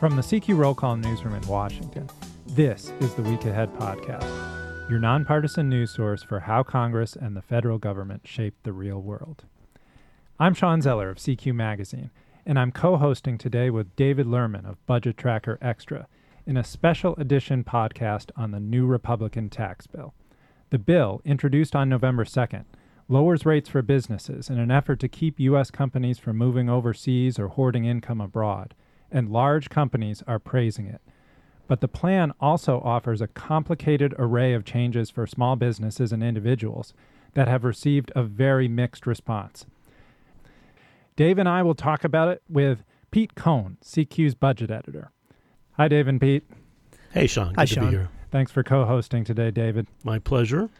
From the CQ Roll Call Newsroom in Washington, this is the Week Ahead Podcast, your nonpartisan news source for how Congress and the federal government shape the real world. I'm Shawn Zeller of CQ Magazine, and I'm co hosting today with David Lerman of Budget Tracker Extra in a special edition podcast on the new Republican tax bill. The bill, introduced on November 2nd, lowers rates for businesses in an effort to keep U.S. companies from moving overseas or hoarding income abroad and large companies are praising it. But the plan also offers a complicated array of changes for small businesses and individuals that have received a very mixed response. Dave and I will talk about it with Pete Cohn, CQ's budget editor. Hi, Dave and Pete. Hey, Shawn. Good Hi, to Shawn. be here. Thanks for co hosting today, David. My pleasure.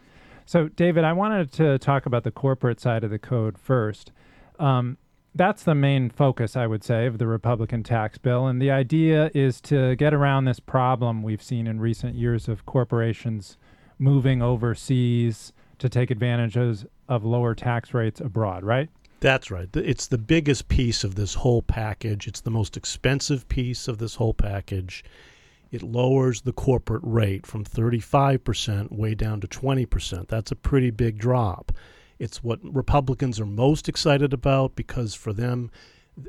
So, David, I wanted to talk about the corporate side of the code first. Um, that's the main focus, I would say, of the Republican tax bill. And the idea is to get around this problem we've seen in recent years of corporations moving overseas to take advantage of, of lower tax rates abroad, right? That's right. It's the biggest piece of this whole package. It's the most expensive piece of this whole package. It lowers the corporate rate from 35% way down to 20%. That's a pretty big drop. It's what Republicans are most excited about because for them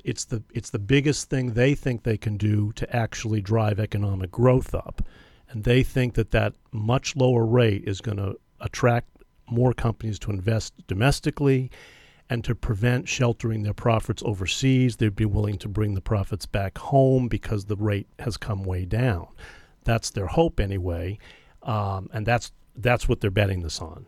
it's the it's the biggest thing they think they can do to actually drive economic growth up. And they think that that much lower rate is going to attract more companies to invest domestically and to prevent sheltering their profits overseas. They'd be willing to bring the profits back home because the rate has come way down. That's their hope anyway, um, and that's that's what they're betting this on.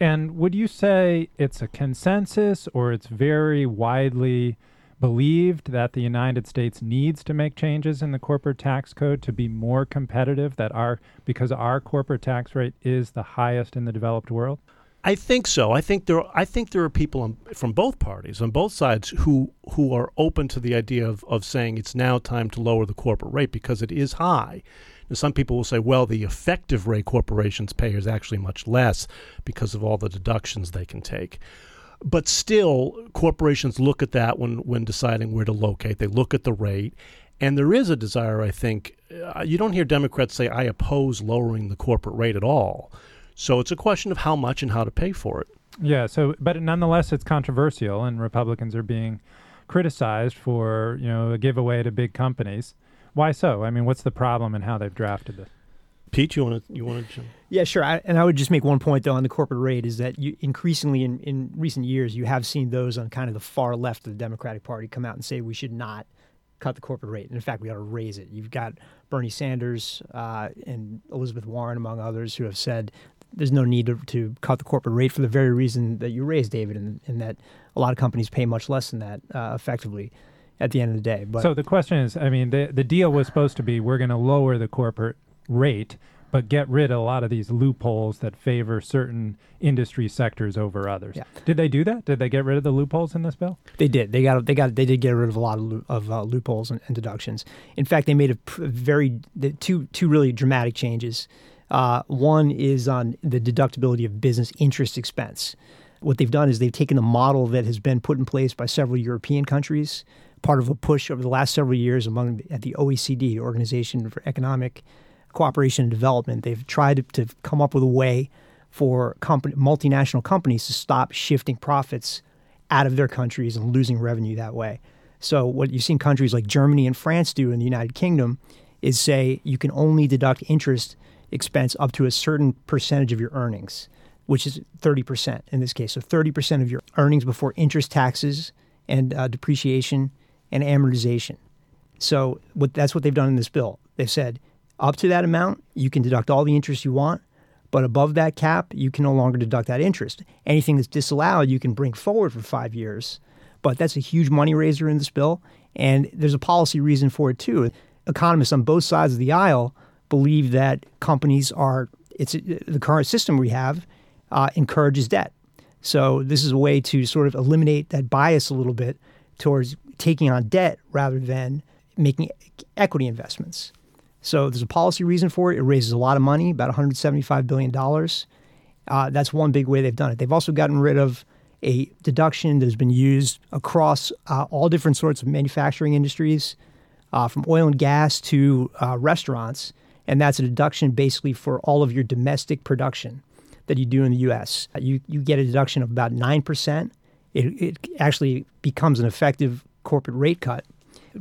And would you say it's a consensus or it's very widely believed that the United States needs to make changes in the corporate tax code to be more competitive that our because our corporate tax rate is the highest in the developed world? I think so. I think there. I think there are people on, from both parties, on both sides, who who are open to the idea of, of saying it's now time to lower the corporate rate because it is high. And some people will say, well, the effective rate corporations pay is actually much less because of all the deductions they can take. But still, corporations look at that when when deciding where to locate. They look at the rate, and there is a desire. I think uh, you don't hear Democrats say, "I oppose lowering the corporate rate at all." So it's a question of how much and how to pay for it. Yeah, so but nonetheless it's controversial and Republicans are being criticized for, you know, a giveaway to big companies. Why so? I mean, what's the problem in how they've drafted this? Pete, you want to you want to Yeah, sure. I, and I would just make one point though on the corporate rate is that you increasingly in, in recent years you have seen those on kind of the far left of the Democratic Party come out and say we should not cut the corporate rate. And in fact, we ought to raise it. You've got Bernie Sanders uh, and Elizabeth Warren, among others, who have said there's no need to, to cut the corporate rate for the very reason that you raised, David, and, and that a lot of companies pay much less than that uh, effectively at the end of the day. But so the question is, I mean, the the deal was supposed to be we're going to lower the corporate rate, but get rid of a lot of these loopholes that favor certain industry sectors over others. Yeah. Did they do that? Did they get rid of the loopholes in this bill? They did. They got. They got. They did get rid of a lot of, of uh, loopholes and, and deductions. In fact, they made a pr- very the two two really dramatic changes. Uh, one is on the deductibility of business interest expense. What they've done is they've taken the model that has been put in place by several European countries, part of a push over the last several years among at the OECD, Organization for Economic Cooperation and Development. They've tried to, to come up with a way for company, multinational companies to stop shifting profits out of their countries and losing revenue that way. So what you've seen countries like Germany and France do in the United Kingdom is say you can only deduct interest expense up to a certain percentage of your earnings, which is 30% in this case. So 30% of your earnings before interest, taxes, and uh, depreciation and amortization. So what that's what they've done in this bill. They've said up to that amount, you can deduct all the interest you want, but above that cap, you can no longer deduct that interest. Anything that's disallowed, you can bring forward for five years. But that's a huge money raiser in this bill, and there's a policy reason for it too. Economists on both sides of the aisle believe that companies are it's the current system we have uh, encourages debt. So this is a way to sort of eliminate that bias a little bit towards taking on debt rather than making equity investments. So there's a policy reason for it. It raises a lot of money, about 175 billion dollars. Uh, that's one big way they've done it. They've also gotten rid of a deduction that has been used across uh, all different sorts of manufacturing industries uh, from oil and gas to uh, restaurants, and that's a deduction basically for all of your domestic production that you do in the U.S. You you get a deduction of about nine percent. It, it actually becomes an effective corporate rate cut.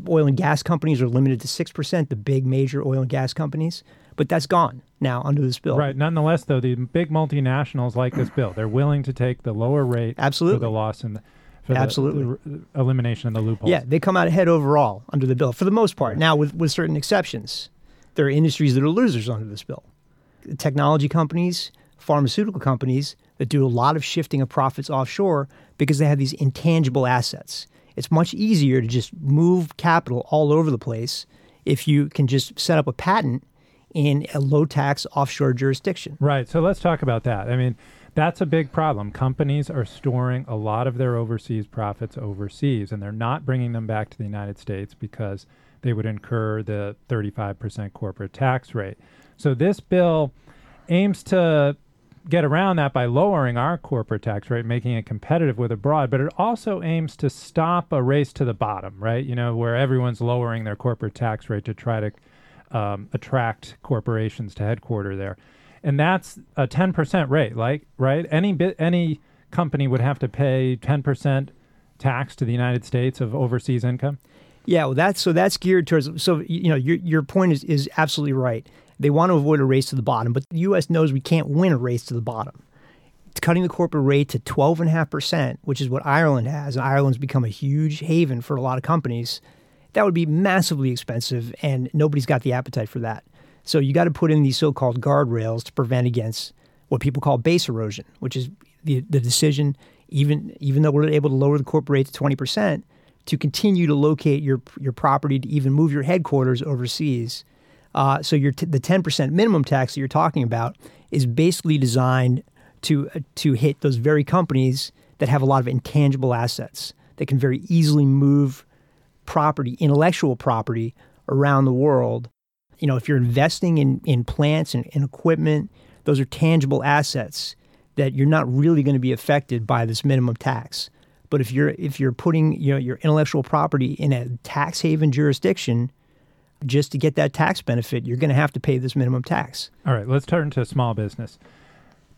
Oil and gas companies are limited to six percent. The big major oil and gas companies, but that's gone now under this bill. Right. Nonetheless, though, the big multinationals like this bill. They're willing to take the lower rate Absolutely. for the loss and the, for the- Absolutely. the elimination of the loophole. Yeah, they come out ahead overall under the bill for the most part. Now, with, with certain exceptions, there are industries that are losers under this bill. Technology companies, pharmaceutical companies that do a lot of shifting of profits offshore because they have these intangible assets. It's much easier to just move capital all over the place if you can just set up a patent in a low tax offshore jurisdiction. Right. So let's talk about that. I mean, that's a big problem. Companies are storing a lot of their overseas profits overseas, and they're not bringing them back to the United States because they would incur the 35% corporate tax rate. So this bill aims to get around that by lowering our corporate tax rate, making it competitive with abroad, but it also aims to stop a race to the bottom, right? You know, where everyone's lowering their corporate tax rate to try to um, attract corporations to headquarter there, and that's a ten percent rate. Like right, any bit any company would have to pay ten percent tax to the United States of overseas income. Yeah, well, that's so that's geared towards. So you know, your your point is is absolutely right. They want to avoid a race to the bottom, but the U.S. knows we can't win a race to the bottom. It's cutting the corporate rate to twelve and a half percent, which is what Ireland has, and Ireland's become a huge haven for a lot of companies. That would be massively expensive, and nobody's got the appetite for that. So you got to put in these so-called guardrails to prevent against what people call base erosion, which is the the decision, even even though we're able to lower the corporate rate to twenty percent, to continue to locate your your property to even move your headquarters overseas. Uh, so t- the ten percent minimum tax that you're talking about is basically designed to uh, to hit those very companies that have a lot of intangible assets that can very easily move property, intellectual property around the world. You know, if you're investing in in plants and, and equipment, those are tangible assets that you're not really going to be affected by this minimum tax. But if you're if you're putting you know your intellectual property in a tax haven jurisdiction, just to get that tax benefit, you're going to have to pay this minimum tax. All right, let's turn to small business.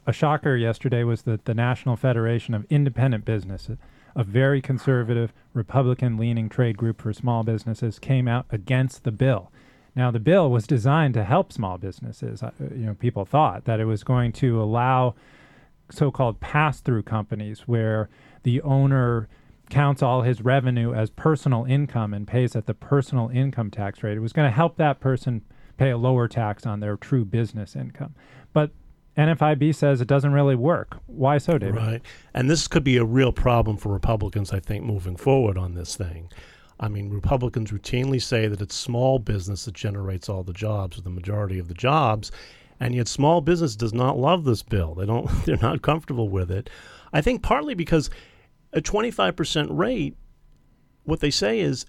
A shocker yesterday was that the National Federation of Independent Business, a very conservative, Republican leaning trade group for small businesses, came out against the bill. Now, the bill was designed to help small businesses. You know, people thought that it was going to allow so called pass through companies where the owner counts all his revenue as personal income and pays at the personal income tax rate. It was going to help that person pay a lower tax on their true business income. But NFIB says it doesn't really work. Why so, David? Right. And this could be a real problem for Republicans, I think, moving forward on this thing. I mean, Republicans routinely say that it's small business that generates all the jobs, or the majority of the jobs, and yet small business does not love this bill. They don't. They're not comfortable with it. I think partly because a 25% rate, what they say is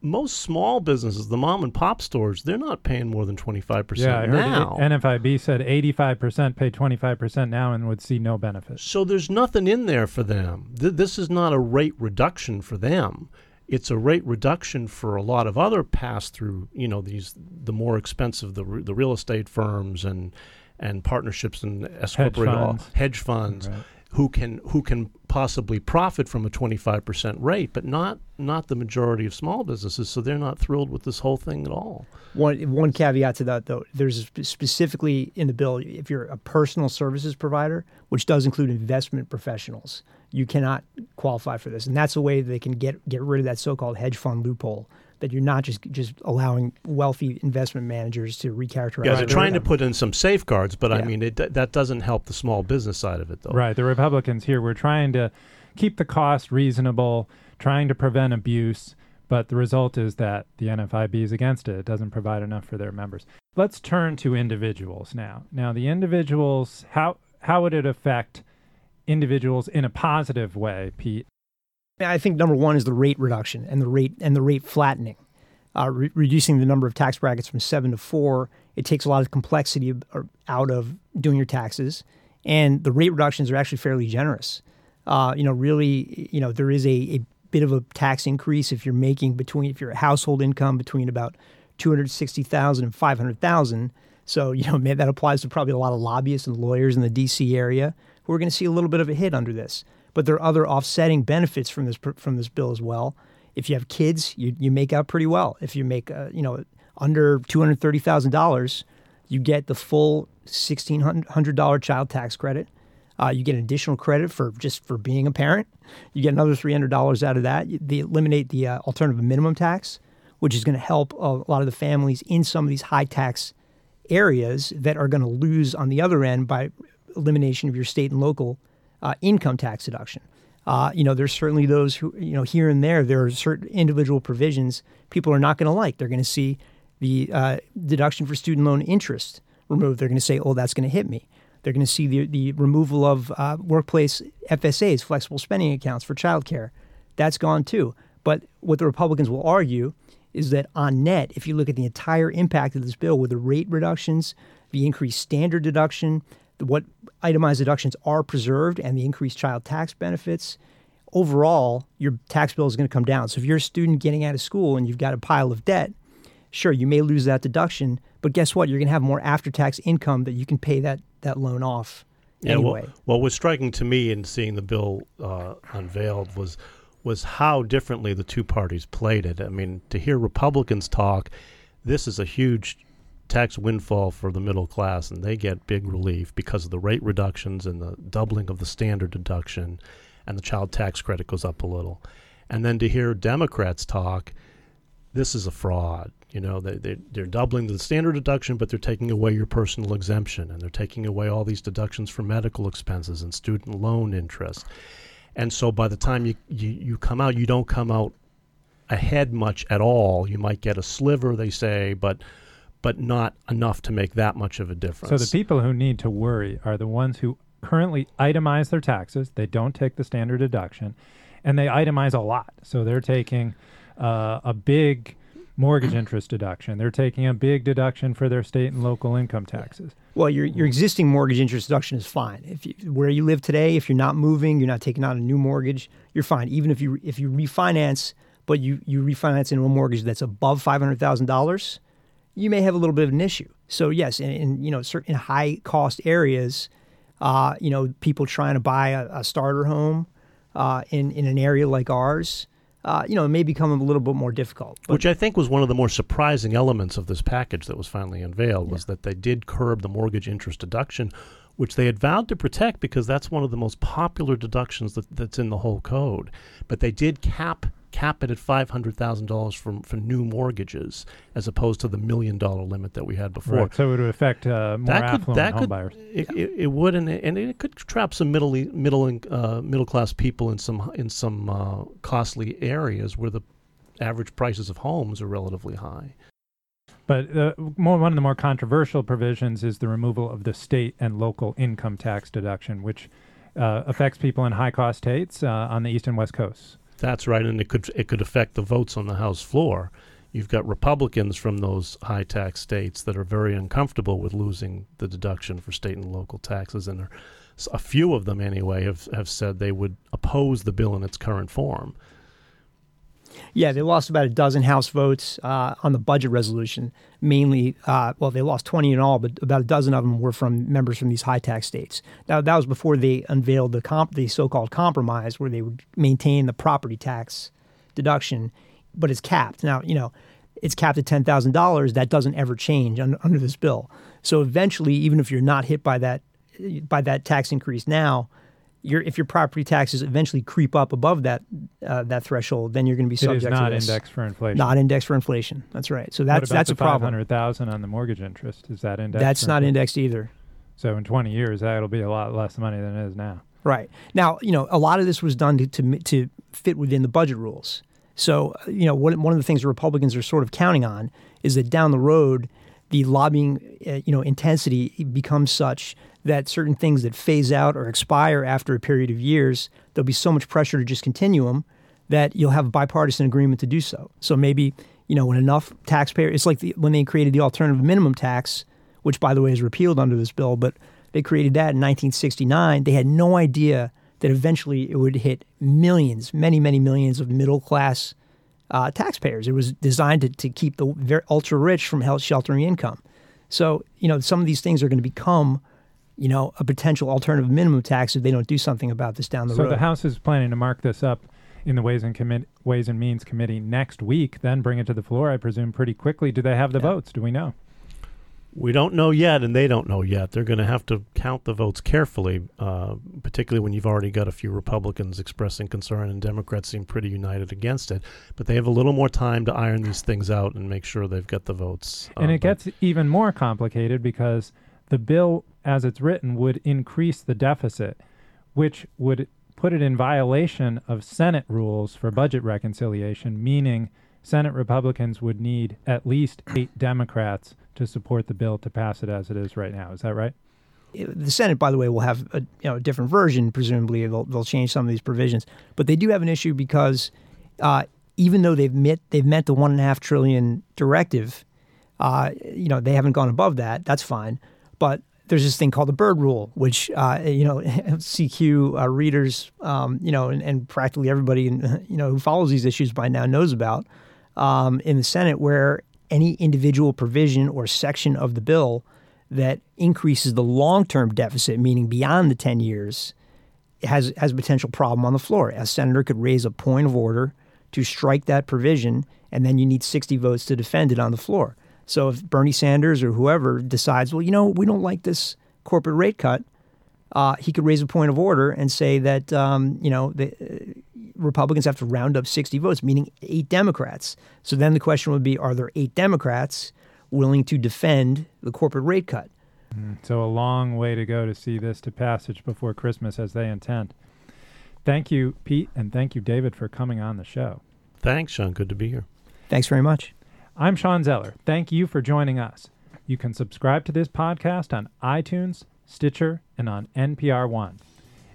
most small businesses, the mom and pop stores, they're not paying more than 25% Yeah, I heard now. it- NFIB said 85% pay 25% now and would see no benefit. So there's nothing in there for them. Th- this is not a rate reduction for them. It's a rate reduction for a lot of other pass through, you know, these the more expensive the re- the real estate firms and and partnerships and S Hedge corporate all- funds. hedge funds Right. who can who can possibly profit from a 25% rate, but not not the majority of small businesses, so they're not thrilled with this whole thing at all. One one caveat to that though, there's specifically in the bill if you're a personal services provider, which does include investment professionals, you cannot qualify for this, and that's a way they can get get rid of that so-called hedge fund loophole that you're not just just allowing wealthy investment managers to recharacterize. Yeah, their they're trying to put in some safeguards, but I mean it, that doesn't help the small business side of it though. Right. The Republicans here were trying to keep the cost reasonable, trying to prevent abuse, but the result is that the NFIB is against it. It doesn't provide enough for their members. Let's turn to individuals now. Now, the individuals, how how would it affect individuals in a positive way, Pete? I think number one is the rate reduction and the rate and the rate flattening, uh, re- reducing the number of tax brackets from seven to four. It takes a lot of complexity out of doing your taxes, and the rate reductions are actually fairly generous. Uh, you know, really, you know, there is a, a bit of a tax increase if you're making between if your household income between about 260,000 and 500,000. So, you know, that applies to probably a lot of lobbyists and lawyers in the DC area who are going to see a little bit of a hit under this. But there are other offsetting benefits from this from this bill as well. If you have kids, you, you make out pretty well. If you make uh, you know under two hundred thirty thousand dollars, you get the full sixteen hundred dollar child tax credit. Uh, you get an additional credit for just for being a parent. You get another three hundred dollars out of that. They eliminate the uh, alternative minimum tax, which is going to help a lot of the families in some of these high tax areas that are going to lose on the other end by elimination of your state and local uh, income tax deduction. Uh, you know, there's certainly those who, you know, here and there, there are certain individual provisions people are not going to like. They're going to see the uh, deduction for student loan interest removed. They're going to say, oh, that's going to hit me. They're going to see the, the removal of uh, workplace FSAs, flexible spending accounts for childcare. That's gone too. But what the Republicans will argue is that on net, if you look at the entire impact of this bill with the rate reductions, the increased standard deduction, what itemized deductions are preserved, and the increased child tax benefits, overall, your tax bill is going to come down. So if you're a student getting out of school and you've got a pile of debt, sure, you may lose that deduction, but guess what? You're going to have more after tax income that you can pay that, that loan off yeah, anyway. Well, what was striking to me in seeing the bill uh, unveiled was was how differently the two parties played it. I mean, to hear Republicans talk, this is a huge tax windfall for the middle class, and they get big relief because of the rate reductions and the doubling of the standard deduction, and the child tax credit goes up a little. And then to hear Democrats talk, this is a fraud. You know, they, they, they're doubling the standard deduction, but they're taking away your personal exemption, and they're taking away all these deductions for medical expenses and student loan interest. And so by the time you, you, you come out, you don't come out ahead much at all. You might get a sliver, they say, but but not enough to make that much of a difference. So the people who need to worry are the ones who currently itemize their taxes. They don't take the standard deduction, and they itemize a lot. So they're taking uh, a big mortgage interest deduction. They're taking a big deduction for their state and local income taxes. Well, your your existing mortgage interest deduction is fine. If you, where you live today, if you're not moving, you're not taking out a new mortgage, you're fine. Even if you if you refinance, but you you refinance into a mortgage that's above five hundred thousand dollars, you may have a little bit of an issue. So yes, in, in you know certain high cost areas, uh, you know people trying to buy a, a starter home uh, in in an area like ours uh, you know, it may become a little bit more difficult. Which I think was one of the more surprising elements of this package that was finally unveiled yeah. was that they did curb the mortgage interest deduction, which they had vowed to protect because that's one of the most popular deductions that, that's in the whole code. But they did cap cap it at five hundred thousand dollars for for new mortgages, as opposed to the million dollar limit that we had before. Right, so it would affect uh, more that affluent could, that home could, buyers. It, it, it, would, and it, and it could trap some middle middle uh, middle class people in some in some uh, costly areas where the average prices of homes are relatively high. But uh, more, one of the more controversial provisions is the removal of the state and local income tax deduction, which uh, affects people in high cost states uh, on the east and west coasts. That's right, and it could it could affect the votes on the House floor. You've got Republicans from those high tax states that are very uncomfortable with losing the deduction for state and local taxes, and a few of them anyway have have said they would oppose the bill in its current form. Yeah, they lost about a dozen House votes uh, on the budget resolution. Mainly, uh, well, they lost 20 in all, but about a dozen of them were from members from these high tax states. Now, that was before they unveiled the, comp- the so called compromise, where they would maintain the property tax deduction, but it's capped. Now, you know, it's capped at $10,000. That doesn't ever change un- under this bill. So eventually, even if you're not hit by that by that tax increase now, your if your property taxes eventually creep up above that uh, that threshold, then you're going to be subject it is not to this. indexed for inflation. Not indexed for inflation. That's right. So that's that's a problem. Five hundred thousand on the mortgage interest is that indexed? That's not inflation? indexed either. So in twenty years, that'll be a lot less money than it is now. Right now, you know, a lot of this was done to to, to fit within the budget rules. So you know, one one of the things the Republicans are sort of counting on is that down the road, the lobbying, uh, you know, intensity becomes such that certain things that phase out or expire after a period of years, there'll be so much pressure to just continue them that you'll have a bipartisan agreement to do so. So maybe, you know, when enough taxpayers, it's like the, when they created the alternative minimum tax, which by the way is repealed under this bill, but they created that in 1969. They had no idea that eventually it would hit millions, many, many millions of middle class uh, taxpayers. It was designed to, to keep the ultra rich from health sheltering income. So, you know, some of these things are going to become, you know, a potential alternative minimum tax if they don't do something about this down the so road. So the House is planning to mark this up in the Ways and Commi- Ways and Means Committee next week, then bring it to the floor, I presume, pretty quickly. Do they have the yeah. votes? Do we know? We don't know yet, and they don't know yet. They're going to have to count the votes carefully, uh, particularly when you've already got a few Republicans expressing concern and Democrats seem pretty united against it. But they have a little more time to iron these things out and make sure they've got the votes. Uh, and it gets even more complicated because the bill, as it's written, would increase the deficit, which would put it in violation of Senate rules for budget reconciliation, meaning Senate Republicans would need at least eight Democrats to support the bill to pass it as it is right now. Is that right? The Senate, by the way, will have a, you know, a different version. Presumably, they'll, they'll change some of these provisions, but they do have an issue because uh, even though they've met they've met the one and a half trillion directive, uh, you know they haven't gone above that. That's fine, but there's this thing called the Byrd Rule, which uh, you know CQ uh, readers, um, you know, and, and, practically everybody, you know, who follows these issues by now knows about um, in the Senate, where any individual provision or section of the bill that increases the long-term deficit, meaning beyond the 10 years, has has a potential problem on the floor. A senator could raise a point of order to strike that provision, and then you need 60 votes to defend it on the floor. So if Bernie Sanders or whoever decides, well, you know, we don't like this corporate rate cut, uh, he could raise a point of order and say that um, you know the uh, Republicans have to round up 60 votes, meaning eight Democrats. So then the question would be: Are there eight Democrats willing to defend the corporate rate cut? Mm, so a long way to go to see this to passage before Christmas, as they intend. Thank you, Pete, and thank you, David, for coming on the show. Thanks, Shawn. Good to be here. Thanks very much. I'm Shawn Zeller. Thank you for joining us. You can subscribe to this podcast on iTunes, Stitcher, and on NPR One.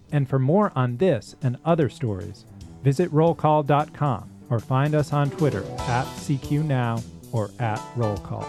And for more on this and other stories, visit rollcall.com or find us on Twitter at CQNow or at Roll Call.